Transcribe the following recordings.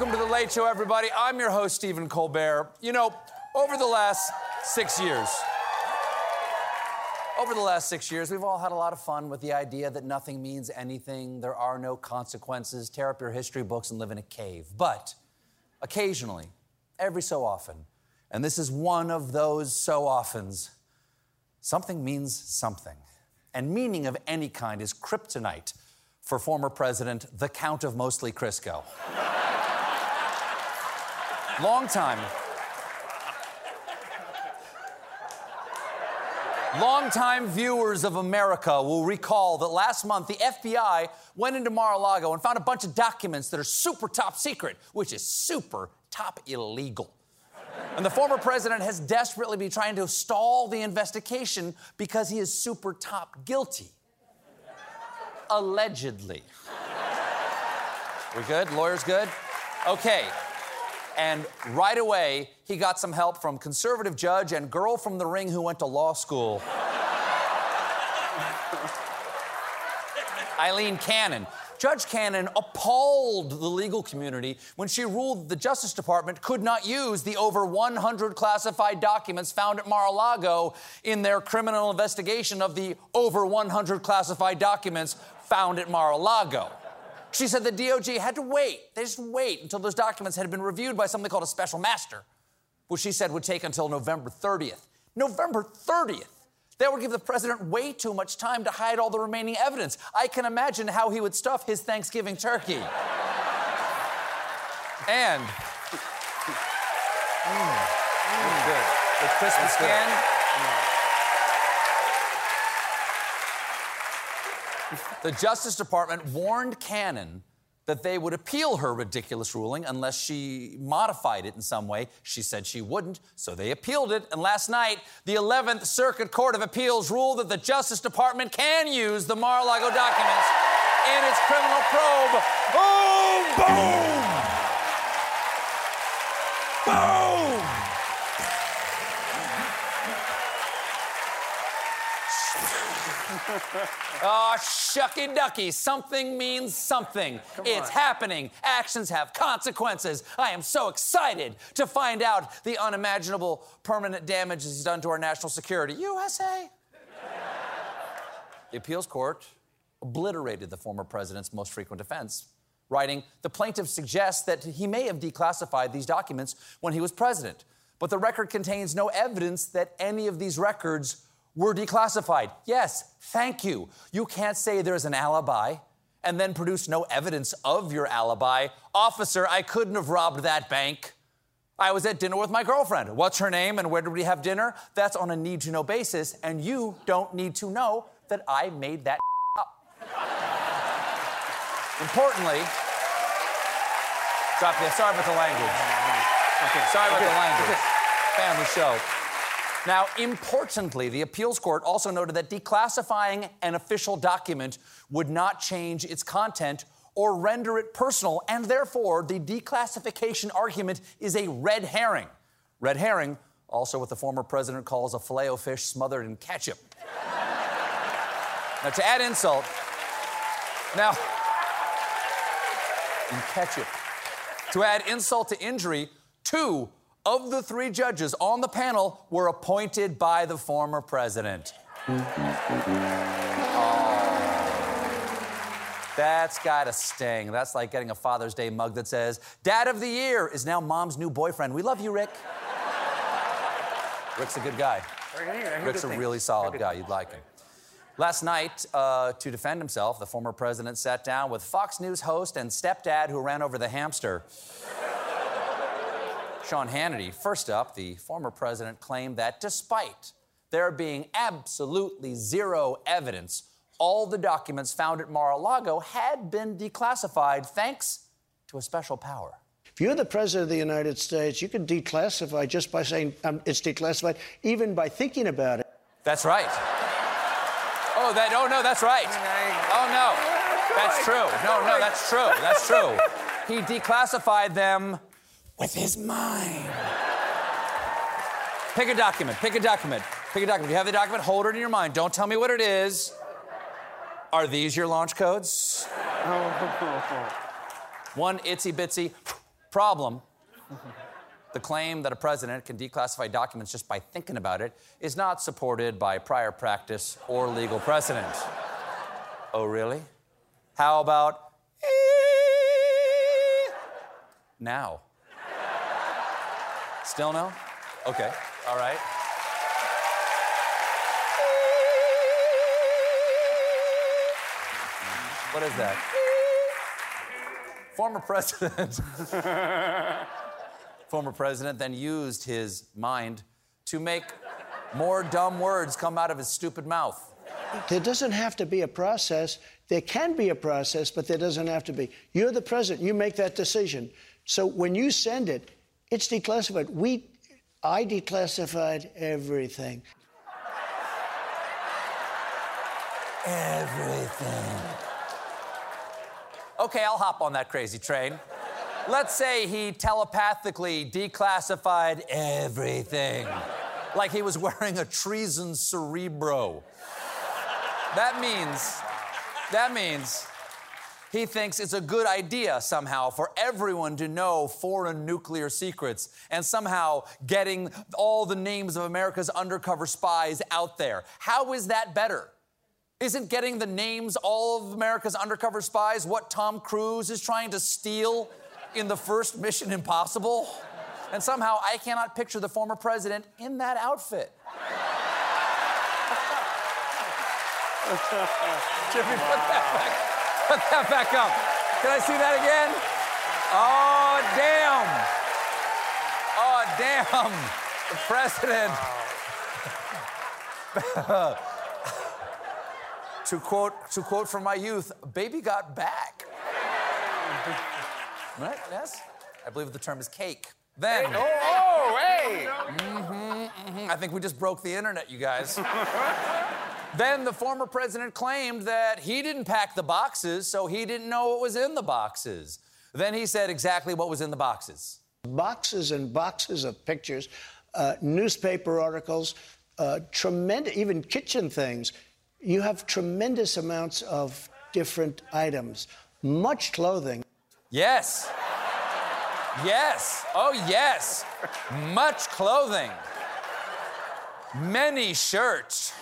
Welcome to the Late Show, everybody. I'm your host, Stephen Colbert. You know, over the last six years, over the last six years, we've all had a lot of fun with the idea that nothing means anything, there are no consequences, tear up your history books and live in a cave. But occasionally, every so often, and this is one of those so oftens, something means something. And meaning of any kind is kryptonite for former President, the Count of Mostly Crisco. Long time. Longtime viewers of America will recall that last month the FBI went into Mar a Lago and found a bunch of documents that are super top secret, which is super top illegal. And the former president has desperately been trying to stall the investigation because he is super top guilty. Allegedly. We good? Lawyers good? Okay. And right away, he got some help from conservative judge and girl from the ring who went to law school. Aileen Cannon. Judge Cannon appalled the legal community when she ruled the Justice Department could not use the over 100 classified documents found at Mar a Lago in their criminal investigation of the over 100 classified documents found at Mar a Lago. She said the DOJ had to wait. They just wait until those documents had been reviewed by something called a special master, which she said would take until November 30th. November 30th. That would give the president way too much time to hide all the remaining evidence. I can imagine how he would stuff his Thanksgiving turkey. and. Mm, mm, good. The Christmas can. The Justice Department warned Cannon that they would appeal her ridiculous ruling unless she modified it in some way. She said she wouldn't, so they appealed it. And last night, the 11th Circuit Court of Appeals ruled that the Justice Department can use the Mar a Lago documents in its criminal probe. Boom! Boom! Ah, oh, shucky ducky. Something means something. Come it's on. happening. Actions have consequences. I am so excited to find out the unimaginable permanent damage he's done to our national security. USA. the appeals court obliterated the former president's most frequent defense, writing The plaintiff suggests that he may have declassified these documents when he was president, but the record contains no evidence that any of these records were declassified. Yes, thank you. You can't say there's an alibi and then produce no evidence of your alibi. Officer, I couldn't have robbed that bank. I was at dinner with my girlfriend. What's her name and where did we have dinner? That's on a need to know basis, and you don't need to know that I made that up. Importantly, drop this. Sorry about the language. Okay. Sorry about Okay. the language. Okay. Family show. Now, importantly, the appeals court also noted that declassifying an official document would not change its content or render it personal, and therefore the declassification argument is a red herring. Red herring, also what the former president calls a filet o fish smothered in ketchup. now, to add insult, now, in ketchup. To add insult to injury, two of the three judges on the panel were appointed by the former president. Oh. That's gotta sting. That's like getting a Father's Day mug that says, Dad of the Year is now mom's new boyfriend. We love you, Rick. Rick's a good guy. Rick's a really solid guy. You'd like him. Last night, uh, to defend himself, the former president sat down with Fox News host and stepdad who ran over the hamster. Sean Hannity. First up, the former president claimed that despite there being absolutely zero evidence all the documents found at Mar a Lago had been declassified thanks to a special power. If you're the president of the United States, you can declassify just by saying um, it's declassified, even by thinking about it. That's right. Oh, that. Oh no, that's right. Oh no, that's true. No, no, that's true. That's true. He declassified them with his mind. Pick a document. Pick a document. Pick a document. You have the document. Hold it in your mind. Don't tell me what it is. Are these your launch codes? One itsy bitsy problem. The claim that a president can declassify documents just by thinking about it is not supported by prior practice or legal precedent. Oh, really? How about eh, now? Still no? Okay, all right. What is that? Former president. former president then used his mind to make more dumb words come out of his stupid mouth. There doesn't have to be a process. There can be a process, but there doesn't have to be. You're the president. You make that decision. So when you send it, it's declassified. We, I declassified everything. Everything. Okay, I'll hop on that crazy train. Let's say he telepathically declassified everything, like he was wearing a treason cerebro. That means, that means he thinks it's a good idea somehow for everyone to know foreign nuclear secrets and somehow getting all the names of America's undercover spies out there. How is that better? Isn't getting the names all of America's undercover spies what Tom Cruise is trying to steal in the first Mission Impossible? And somehow I cannot picture the former president in that outfit. Jimmy, put that back. Put that back up. Can I see that again? Oh, damn. Oh, damn. The president. to quote to quote from my youth, baby got back. Right? Yes? I believe the term is cake. Then. Oh, oh hey! Mm-hmm, mm-hmm. I think we just broke the internet, you guys. then the former president claimed that he didn't pack the boxes, so he didn't know what was in the boxes. Then he said exactly what was in the boxes. Boxes and boxes of pictures, uh, newspaper articles, uh, tremendous, even kitchen things. You have tremendous amounts of different items, much clothing. Yes. Yes. Oh, yes. Much clothing. Many shirts.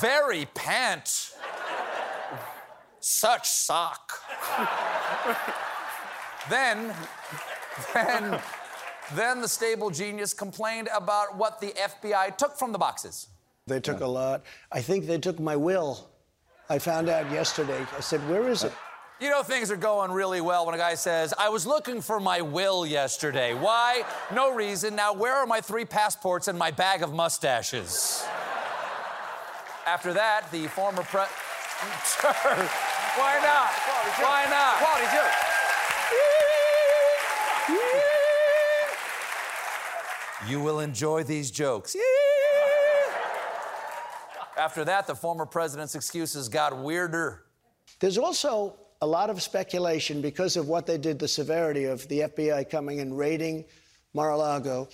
Very pant. Such sock. then, then, then the stable genius complained about what the FBI took from the boxes. They took a lot. I think they took my will. I found out yesterday. I said, Where is it? You know, things are going really well when a guy says, I was looking for my will yesterday. Why? No reason. Now, where are my three passports and my bag of mustaches? After that, the former pre. Sure. Why not? Why not? Quality joke. You will enjoy these jokes. After that, the former president's excuses got weirder. There's also a lot of speculation because of what they did, the severity of the FBI coming and raiding Mar a Lago.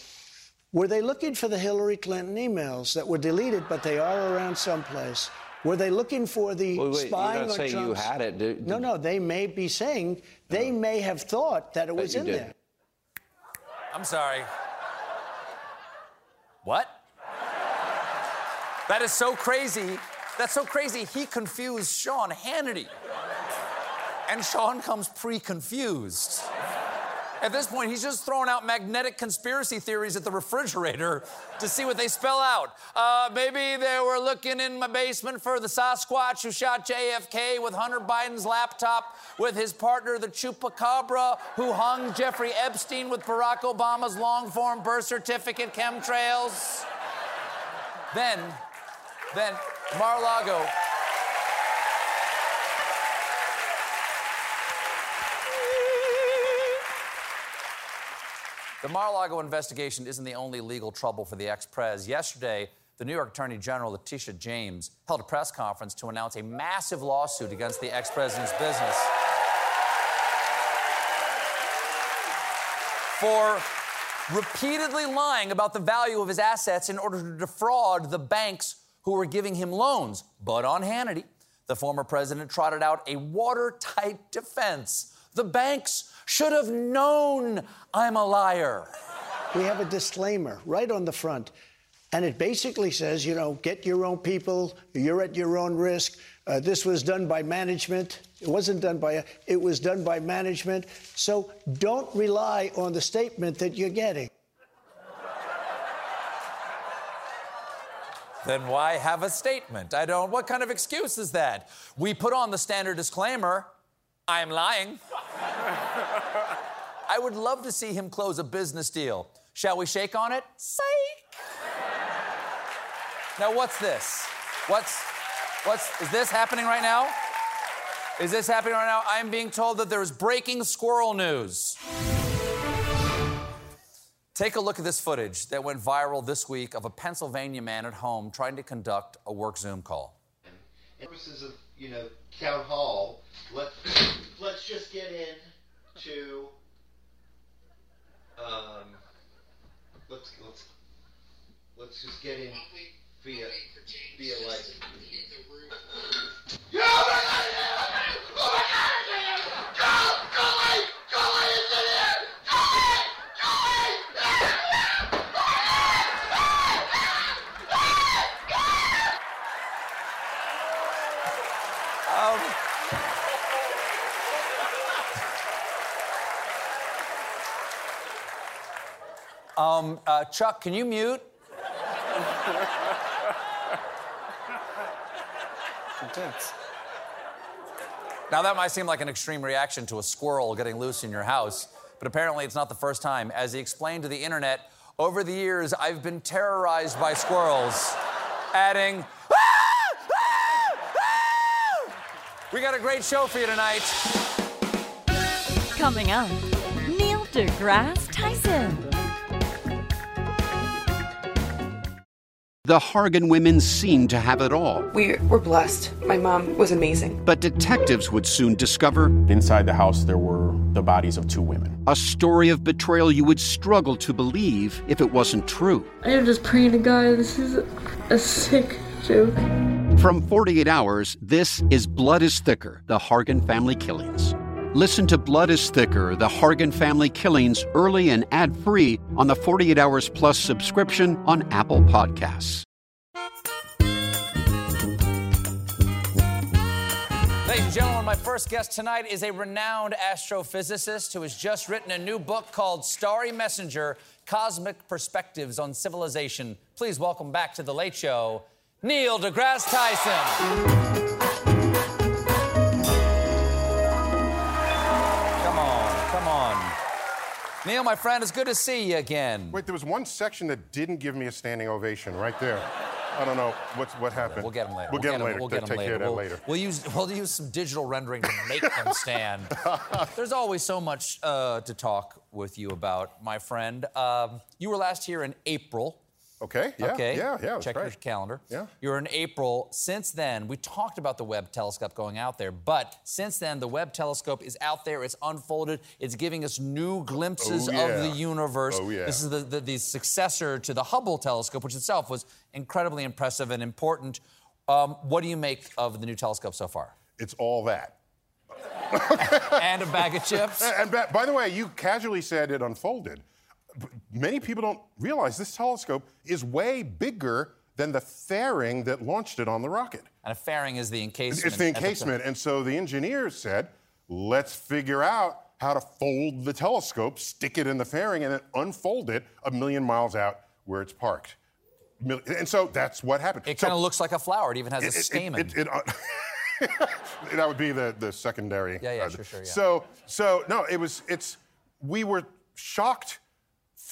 Were they looking for the Hillary Clinton emails that were deleted, but they are around someplace? Were they looking for the Wait, wait, spying you don't on say you had it. Did- No, no, they may be saying they may have thought that it was in did. there. I'm sorry. What? That is so crazy. That's so crazy. He confused Sean Hannity. And Sean comes pre confused. At this point, he's just throwing out magnetic conspiracy theories at the refrigerator to see what they spell out. Uh, maybe they were looking in my basement for the Sasquatch who shot JFK with Hunter Biden's laptop with his partner, the Chupacabra, who hung Jeffrey Epstein with Barack Obama's long form birth certificate chemtrails. Then, then, Mar-a-Lago. The Mar-a-Lago investigation isn't the only legal trouble for the ex-pres. Yesterday, the New York Attorney General Letitia James held a press conference to announce a massive lawsuit against the ex-president's business for repeatedly lying about the value of his assets in order to defraud the banks who were giving him loans. But on Hannity, the former president trotted out a watertight defense. The banks should have known I'm a liar. We have a disclaimer right on the front. And it basically says, you know, get your own people, you're at your own risk. Uh, this was done by management. It wasn't done by, it was done by management. So don't rely on the statement that you're getting. Then why have a statement? I don't. What kind of excuse is that? We put on the standard disclaimer I'm lying. I would love to see him close a business deal. Shall we shake on it? Psych! now, what's this? What's, what's, is this happening right now? Is this happening right now? I'm being told that there's breaking squirrel news. Take a look at this footage that went viral this week of a Pennsylvania man at home trying to conduct a work Zoom call. Purposes of you know town hall, let let's just get in to um, let's let's let's just get in via via like. Yeah, oh my God! Oh my God, Go, go away, go away, it's in here! Go away, go away! Um, um, uh, Chuck, can you mute? Intense. Now, that might seem like an extreme reaction to a squirrel getting loose in your house, but apparently it's not the first time. As he explained to the internet, over the years, I've been terrorized by squirrels, adding, We got a great show for you tonight. Coming up, Neil deGrasse Tyson. The Hargan women seemed to have it all. We were blessed. My mom was amazing. But detectives would soon discover Inside the house, there were the bodies of two women. a story of betrayal you would struggle to believe if it wasn't true. I am just praying to God. This is a sick joke. From 48 Hours, this is Blood is Thicker The Hargan Family Killings. Listen to Blood is Thicker The Hargan Family Killings early and ad free on the 48 Hours Plus subscription on Apple Podcasts. Ladies and gentlemen, my first guest tonight is a renowned astrophysicist who has just written a new book called Starry Messenger Cosmic Perspectives on Civilization. Please welcome back to The Late Show, Neil deGrasse Tyson. Come on, come on. Neil, my friend, it's good to see you again. Wait, there was one section that didn't give me a standing ovation right there. I don't know what's what happened. We'll get them later. We'll, get them later. We'll get them later. of that We'll, later. we'll use we'll use some digital rendering to make them stand. There's always so much uh, to talk with you about, my friend. Um, you were last here in April. Okay. Yeah. okay. Yeah. Yeah. Check right. your calendar. Yeah. You were in April. Since then, we talked about the Webb telescope going out there, but since then, the Webb telescope is out there. It's unfolded. It's giving us new glimpses Oh, of the universe. Oh, yeah. This is the, the, the successor to the Hubble telescope, which itself was incredibly impressive and important. Um, what do you make of the new telescope so far? It's all that. and a bag of chips. And ba- by the way, you casually said it unfolded. Many people don't realize this telescope is way bigger than the fairing that launched it on the rocket. And a fairing is the encasement. It's the encasement. And so the engineers said, let's figure out how to fold the telescope, stick it in the fairing, and then unfold it a million miles out where it's parked. And so that's what happened. It So kind of looks like a flower. It even has a it- it- stamen. it- it- uh, that would be the, the secondary. Yeah, yeah, uh, sure, sure, yeah. So, so no, it was. It's. We were shocked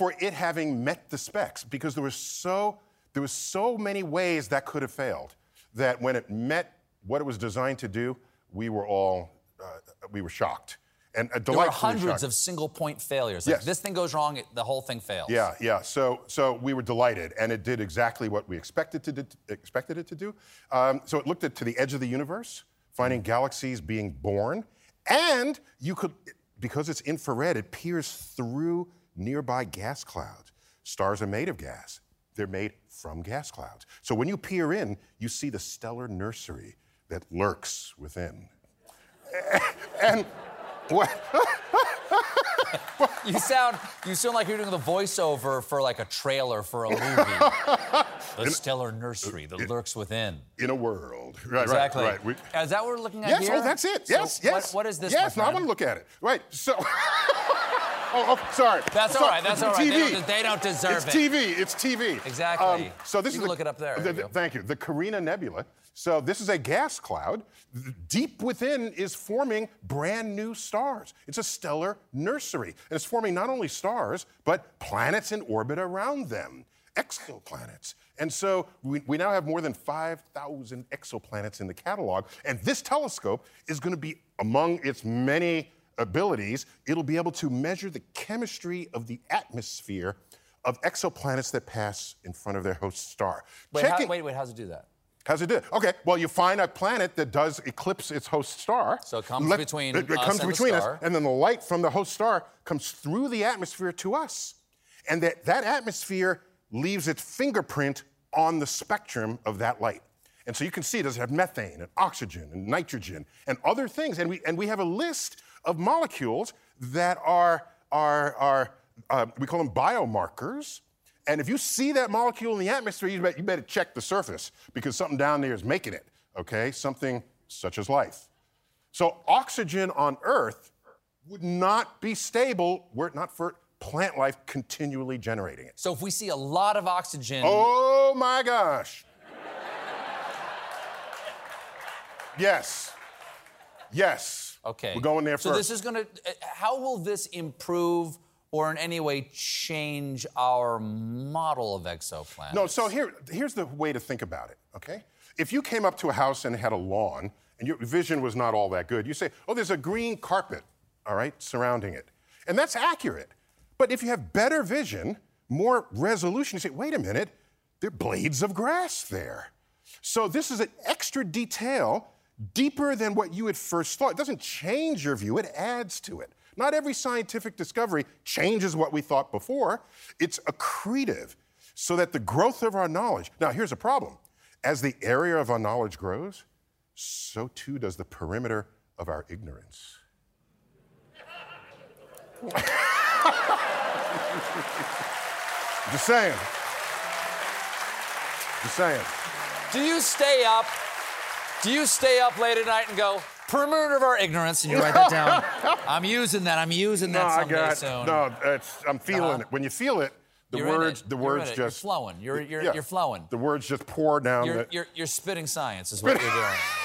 for it having met the specs because there was so there was so many ways that could have failed that when it met what it was designed to do, we were all uh, we were shocked. And a There were hundreds shocking. of single point failures. Like, Yes. This thing goes wrong, it- the whole thing fails. Yeah, yeah. So, so we were delighted, and it did exactly what we expected to do, expected it to do. Um, so it looked at to the edge of the universe, finding galaxies being born, and you could, because it's infrared, it peers through nearby gas clouds. Stars are made of gas. They're made from gas clouds. So when you peer in, you see the stellar nursery that lurks within. and what? You sound you sound like you're doing the voiceover for like a trailer for a movie. the stellar nursery that lurks within. in a world. Right, Exactly. right, right. We- Is that what we're looking at yes, oh, here? oh, that's it. So Yes, what- yes. what is this? Yes, now I want to look at it. Right, so. oh, oh, sorry. That's all Sorry, right. That's it's all right. They TV. don't, they don't deserve it's it. It's TV. It's TV. Exactly. Um, so this You is can the- look it up there. the- you thank you. The Carina Nebula. So this is a gas cloud. Deep within is forming brand new stars. It's a stellar nursery, and it's forming not only stars but planets in orbit around them, exoplanets. And so we, we now have more than 5,000 exoplanets in the catalog, and this telescope is going to be among its many abilities. It'll be able to measure the chemistry of the atmosphere of exoplanets that pass in front of their host star. Wait, how, Checking- wait, wait. How's it do that? How's it do? Okay, well, you find a planet that does eclipse its host star. So it comes between it, it us comes and between us, and then the light from the host star comes through the atmosphere to us, and that that atmosphere leaves its fingerprint on the spectrum of that light. And so you can see, it does it have methane and oxygen and nitrogen and other things? And we and we have a list of molecules that are are are uh, we call them biomarkers. And if you see that molecule in the atmosphere, you, bet, you better check the surface because something down there is making it, okay? Something such as life. So oxygen on Earth would not be stable were it not for plant life continually generating it. So if we see a lot of oxygen, Oh my gosh. Yes. Yes. okay, We're going there So first. this is gonna. uh, How will this improve or in any way change our model of exoplanets? No, so here, here's the way to think about it, okay? If you came up to a house and had a lawn and your vision was not all that good, you say, oh, there's a green carpet, all right, surrounding it. And that's accurate. But if you have better vision, more resolution, you say, wait a minute, there are blades of grass there. So this is an extra detail deeper than what you had first thought. It doesn't change your view, it adds to it. Not every scientific discovery changes what we thought before, it's accretive so that the growth of our knowledge. Now, here's a problem as the area of our knowledge grows, so too does the perimeter of our ignorance. Just saying. Just saying. Do you stay up? Do you stay up late at night and go perimeter of our ignorance and you write that down? I'm using that. I'm using that no, I someday got soon. no. It's, I'm feeling Uh-huh. it. When you feel it, the You're words, the You're words just You're flowing. You're you're yeah, you're flowing. The words just pour down. You're, the, you're, you're spitting science, is what you're doing.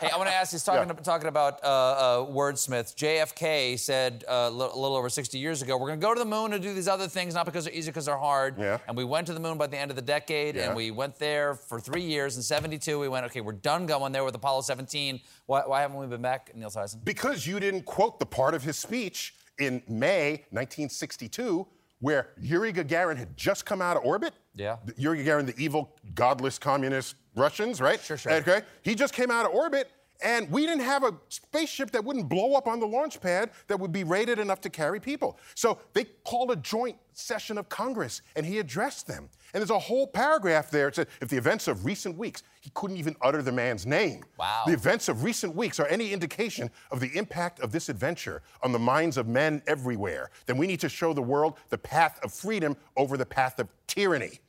hey, I want to ask you, talking, Yeah. talking about uh, uh, wordsmith, JFK said uh, a little, a little over 60 years ago, we're going to go to the moon and do these other things, not because they're easy, because they're hard. Yeah. And we went to the moon by the end of the decade, Yeah. and we went there for three years. In 72, we went, okay, we're done going there with Apollo 17. Why, why haven't we been back, Neil Tyson? because you didn't quote the part of his speech in May 1962 where Yuri Gagarin had just come out of orbit. Yeah. Yuri Gagarin, the evil, godless communist Russians, right? Sure, sure. Okay. He just came out of orbit, and we didn't have a spaceship that wouldn't blow up on the launch pad that would be rated enough to carry people. So they called a joint session of Congress, and he addressed them. And there's a whole paragraph there. It said, if the events of recent weeks, he couldn't even utter the man's name. Wow. The events of recent weeks are any indication of the impact of this adventure on the minds of men everywhere, then we need to show the world the path of freedom over the path of tyranny.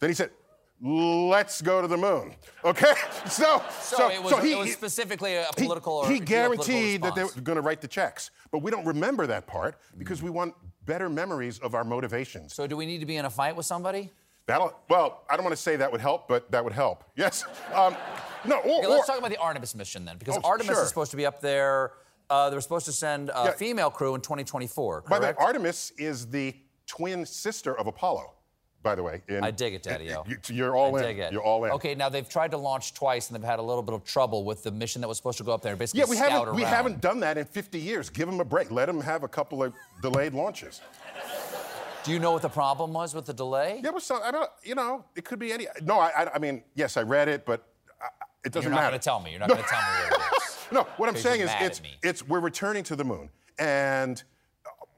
Then he said, let's go to the moon. Okay? So, So, it, was, he, it was specifically a he- political or he guaranteed that they were going to write the checks. But we don't remember that part because we want better memories of our motivations. So do we need to be in a fight with somebody? That'll, well, I don't want to say that would help, but that would help. Yes. Um, no, or, Okay, let's or- talk about the Artemis mission then, because Oh, Artemis sure. is supposed to be up there. Uh, they were supposed to send a Yeah. female crew in 2024. By the way, Artemis is the twin sister of Apollo. By the way. And I dig it, Daddy-O. you- You're all I in. dig it. You're all in. Okay, now they've tried to launch twice and they've had a little bit of trouble with the mission that was supposed to go up there. Basically, Yeah, we haven't we haven't done that in 50 years. Give them a break. Let them have a couple of delayed launches. Do you know what the problem was with the delay? There was some. I don't. You know, it could be any. No, I. I, I mean, yes, I read it, but I, it doesn't matter. You're not going to tell me. You're not going to tell me what it is. No, what I'm saying is, it's it's we're returning to the moon, and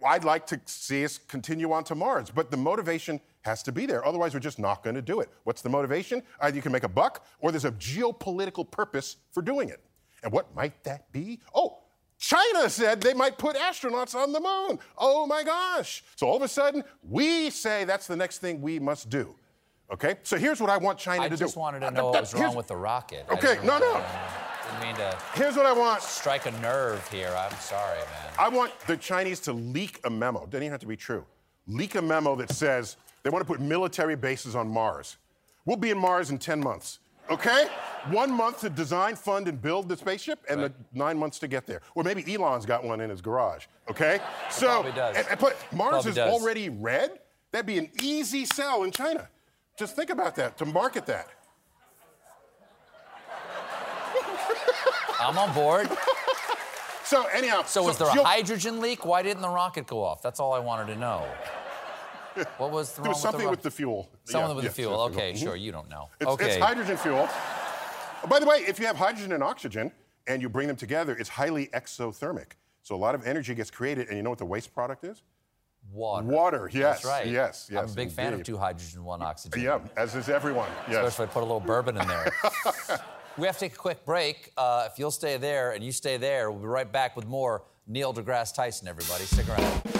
I'd like to see us continue on to Mars, but the motivation has to be there. Otherwise, we're just not going to do it. What's the motivation? Either you can make a buck, or there's a geopolitical purpose for doing it. And what might that be? Oh. China said they might put astronauts on the moon. Oh my gosh. So all of a sudden, we say that's the next thing we must do. Okay? So here's what I want China I to do. I just wanted to Uh, know what was wrong with the rocket. Okay, no, no. Didn't mean to Here's what I want. strike a nerve here. I'm sorry, man. I want the Chinese to leak a memo. Doesn't even have to be true. Leak a memo that says they want to put military bases on Mars. We'll be in Mars in 10 months. Okay? One month to design, fund, and build the spaceship, and the nine months to get there. Or maybe Elon's got one in his garage. Okay? so, probably does. And, and- but Mars Probably is does. already red. That'd be an easy sell in China. Just think about that to market that. I'm on board. So anyhow, So was there a hydrogen leak? Why didn't the rocket go off? That's all I wanted to know. What was There wrong was something with with the, the fuel. Something Yeah, with yes, the fuel. Okay, sure. You don't know. It's, okay. it's hydrogen fuel. By the way, if you have hydrogen and oxygen and you bring them together, it's highly exothermic. So a lot of energy gets created, and you know what the waste product is? Water. Water, yes. That's right. Yes, yes. I'm a big fan of two hydrogen, one oxygen. Yeah, as is everyone. Yes. Especially if I put a little bourbon in there. we have to take a quick break. Uh, if you'll stay there and you stay there, we'll be right back with more Neil deGrasse Tyson, everybody. Stick around.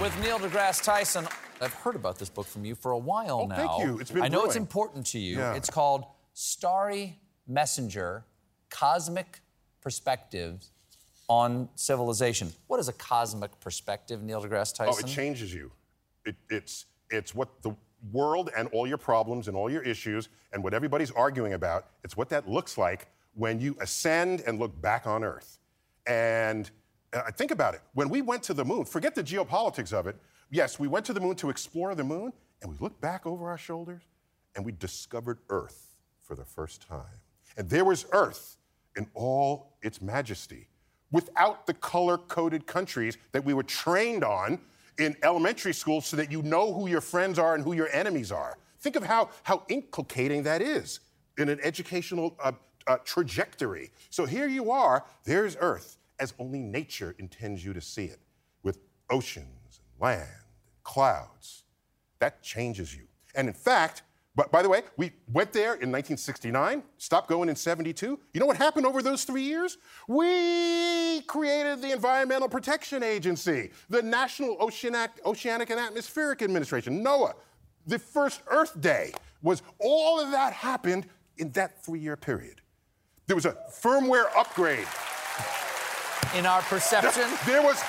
with Neil deGrasse Tyson. I've heard about this book from you for a while Oh, now. thank you. It's been I know it's important to you. Yeah. It's called Starry Messenger Cosmic Perspectives on Civilization. What is a cosmic perspective, Neil deGrasse Tyson? Oh, it changes you. It, it's, it's what the world and all your problems and all your issues and what everybody's arguing about, it's what that looks like when you ascend and look back on Earth. And uh, think about it. When we went to the moon, forget the geopolitics of it. Yes, we went to the moon to explore the moon, and we looked back over our shoulders and we discovered Earth for the first time. And there was Earth in all its majesty without the color coded countries that we were trained on in elementary school so that you know who your friends are and who your enemies are. Think of how, how inculcating that is in an educational uh, uh, trajectory. So here you are, there's Earth as only nature intends you to see it, with oceans and land and clouds. That changes you. And in fact, but by the way, we went there in 1969, stopped going in 72. You know what happened over those three years? We created the Environmental Protection Agency, the National Oceanic, Oceanic and Atmospheric Administration, NOAA. The first Earth Day was all of that happened in that three year period. There was a firmware upgrade. In our perception? There was,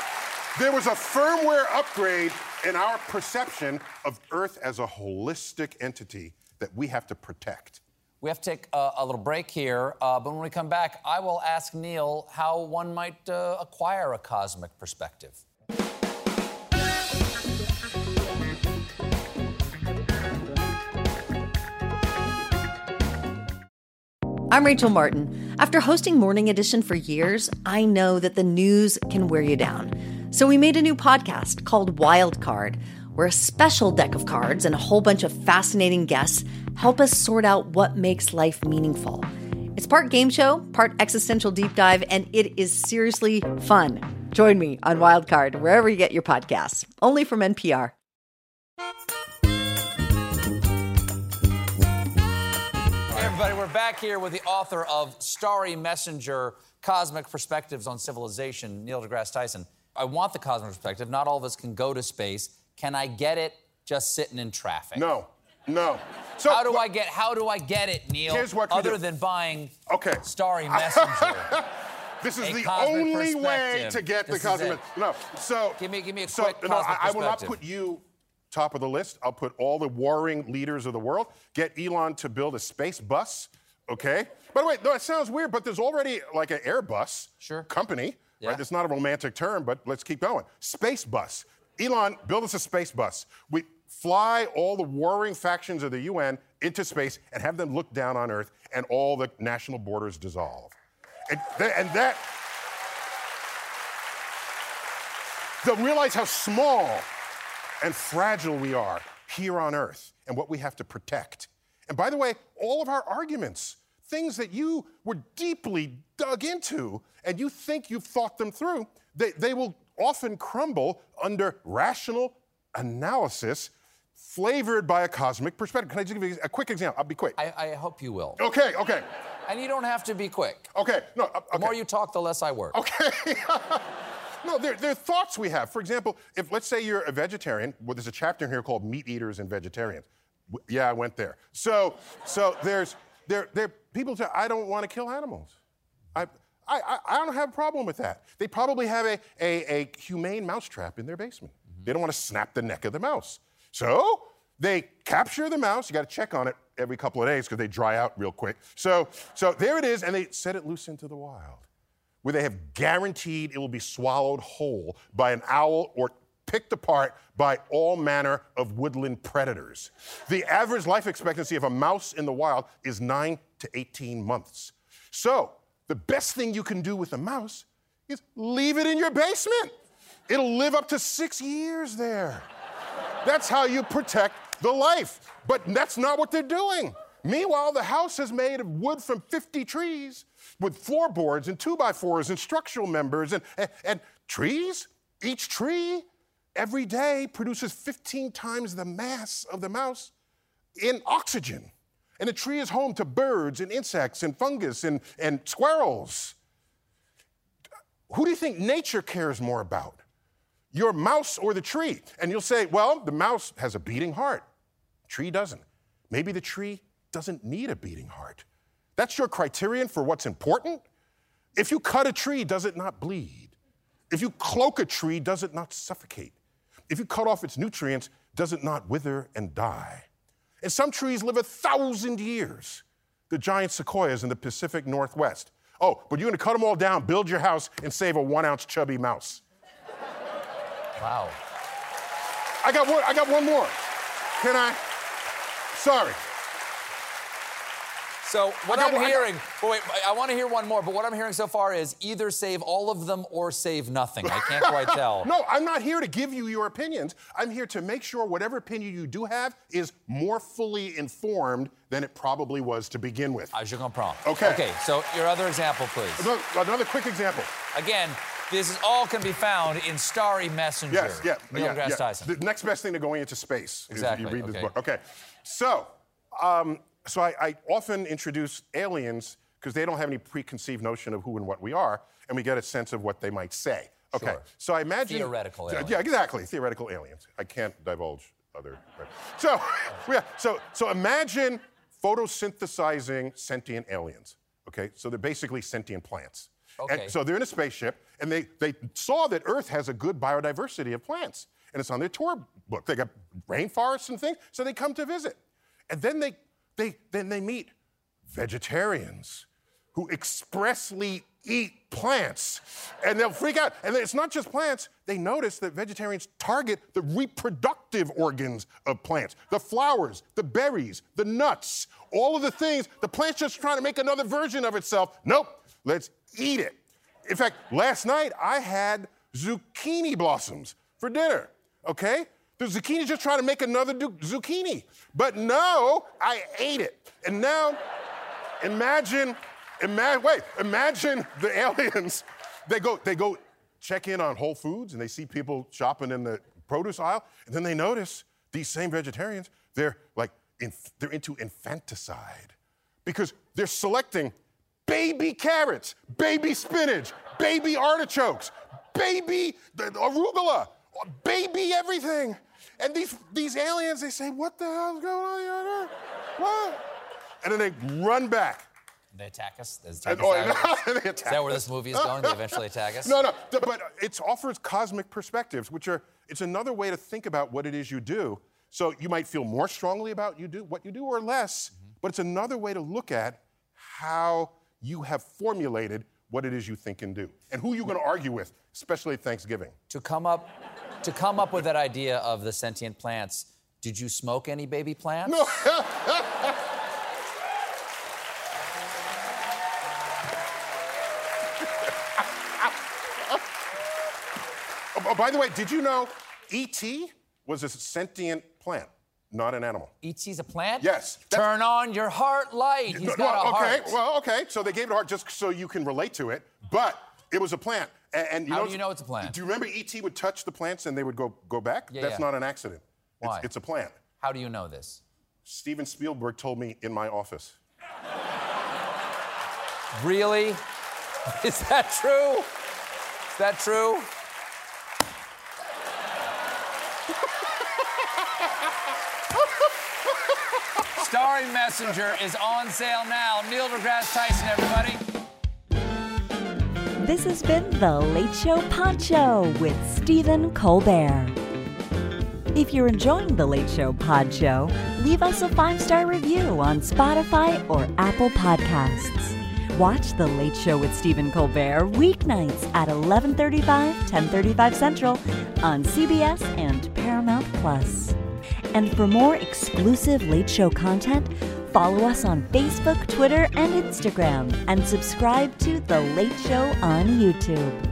there was a firmware upgrade in our perception of Earth as a holistic entity that we have to protect. We have to take a, a little break here, uh, but when we come back, I will ask Neil how one might uh, acquire a cosmic perspective. I'm Rachel Martin. After hosting Morning Edition for years, I know that the news can wear you down. So we made a new podcast called Wild Card, where a special deck of cards and a whole bunch of fascinating guests help us sort out what makes life meaningful. It's part game show, part existential deep dive, and it is seriously fun. Join me on Wild Card wherever you get your podcasts, only from NPR. Back here with the author of Starry Messenger Cosmic Perspectives on Civilization, Neil deGrasse Tyson. I want the cosmic perspective. Not all of us can go to space. Can I get it just sitting in traffic? No, no. So how do I get how do I get it, Neil? Here's what other do. than buying Okay. Starry Messenger. This is A the only way to get This the cosmic. No, so give me give me a so quick no, I, I will not put you top of the list. I'll put all the warring leaders of the world. Get Elon to build a space bus. Okay. By the way, no, it sounds weird, but there's already like an Airbus Sure. company. Yeah. Right. It's not a romantic term, but let's keep going. Space bus. Elon, build us a space bus. We fly all the warring factions of the UN into space and have them look down on Earth, and all the national borders dissolve. And, th- and that. They'll realize how small and fragile we are here on Earth and what we have to protect. And by the way, all of our arguments, things that you were deeply dug into and you think you've thought them through, they, they will often crumble under rational analysis flavored by a cosmic perspective. Can I just give you a quick example? I'll be quick. I, I hope you will. Okay, okay, And you don't have to be quick. okay. No, uh, The more you talk, the less I work. Okay. no, there, there are thoughts we have. For example, if let's say you're a vegetarian, well, there's a chapter in here called Meat Eaters and Vegetarians. Yeah, I went there. So, so there's there there people say I don't want to kill animals. I, I, I- don't have a problem with that. They probably have a, a, a humane mousetrap in their basement. Mm-hmm. They don't want to snap the neck of the mouse. So they capture the mouse. You got to check on it every couple of days because they dry out real quick. So, so there it is, and they set it loose into the wild where they have guaranteed it will be swallowed whole by an owl or picked apart by all manner of woodland predators. The average life expectancy of a mouse in the wild is 9 to 18 months. So, the best thing you can do with a mouse is leave it in your basement. It'll live up to 6 years there. That's how you protect the life. But that's not what they're doing. Meanwhile, the house is made of wood from 50 trees with floorboards and two by fours and structural members and, and, and trees. Each tree every day produces 15 times the mass of the mouse in oxygen. And the tree is home to birds and insects and fungus and, and squirrels. Who do you think nature cares more about? Your mouse or the tree? And you'll say, well, the mouse has a beating heart. Tree doesn't. Maybe the tree doesn't need a beating heart. That's your criterion for what's important? If you cut a tree, does it not bleed? If you cloak a tree, does it not suffocate? If you cut off its nutrients, does it not wither and die? And some trees live a thousand years. The giant sequoias in the Pacific Northwest. Oh, but you're gonna cut them all down, build your house, and save a one ounce chubby mouse. Wow. I got one, I got one more. Can I? Sorry. So what I'm one- I got- hearing, oh, wait, I want to hear one more, but what I'm hearing so far is either save all of them or save nothing. I can't quite tell. No, I'm not here to give you your opinions. I'm here to make sure whatever opinion you do have is more fully informed than it probably was to begin with. I je comprends. Okay. Okay, so your other example, please. Another, another quick example. Again, this is all can be found in Starry Messenger. Yes, yeah, Neil yeah, deGrasse yeah. Tyson. The next best thing to going into space Exactly, is you read this book. Okay, so um, so I, I often introduce aliens because they don't have any preconceived notion of who and what we are, and we get a sense of what they might say. Okay, Sure. so I imagine Theoretical aliens. Yeah, exactly, theoretical aliens. I can't divulge other. right. So yeah, so so imagine photosynthesizing sentient aliens. Okay, so they're basically sentient plants. Okay. And so they're in a spaceship, and they, they saw that Earth has a good biodiversity of plants. And it's on their tour book. They got rainforests and things, so they come to visit. And then they, they, then they meet vegetarians who expressly eat plants. And they'll freak out. And it's not just plants, they notice that vegetarians target the reproductive organs of plants the flowers, the berries, the nuts, all of the things. The plant's just trying to make another version of itself. Nope, let's eat it. In fact, last night I had zucchini blossoms for dinner, okay? The zucchini just trying to make another du- zucchini. But no, I ate it. And now, imagine, imagine, wait, imagine the aliens. They go, they go check in on Whole Foods and they see people shopping in the produce aisle, and then they notice these same vegetarians, they're like, in, they're into infanticide because they're selecting baby carrots, baby spinach, baby artichokes, baby arugula, baby everything. And these, these aliens, they say, What the hell's going on here? What? And then they run back. They attack us. They attack And- us oh, out of no, this? they Is that where this movie is going? They eventually attack us? No, no, but it offers cosmic perspectives, which are it's another way to think about what it is you do. So you might feel more strongly about you do what you do or less, Mm-hmm. but it's another way to look at how you have formulated what it is you think and do, and who you're going to argue with, especially at Thanksgiving. To come up, to come up with that idea of the sentient plants, did you smoke any baby plants? No. Oh, by the way, did you know E.T. was a sentient plant, not an animal? E.T.'s a plant? Yes. Turn on your heart light. He's No, got well, a okay, heart. Okay, well, okay. So they gave it a heart just so you can relate to it, but it was a plant. And, and you How know, do you know it's a plant? Do you remember E.T. would touch the plants and they would go go back? Yeah, That's yeah. not an accident. Why? It's, it's a plant. How do you know this? Steven Spielberg told me in my office. Really? Is that true? Is that true? Starry Messenger is on sale now. Neil deGrasse Tyson, everybody. This has been The Late Show Pod Show with Stephen Colbert. If you're enjoying The Late Show Pod Show, leave us a five star review on Spotify or Apple Podcasts. Watch The Late Show with Stephen Colbert weeknights at 11:35, 10:35 Central on CBS and Paramount Plus. And for more exclusive Late Show content, follow us on Facebook, Twitter, and Instagram, and subscribe to The Late Show on YouTube.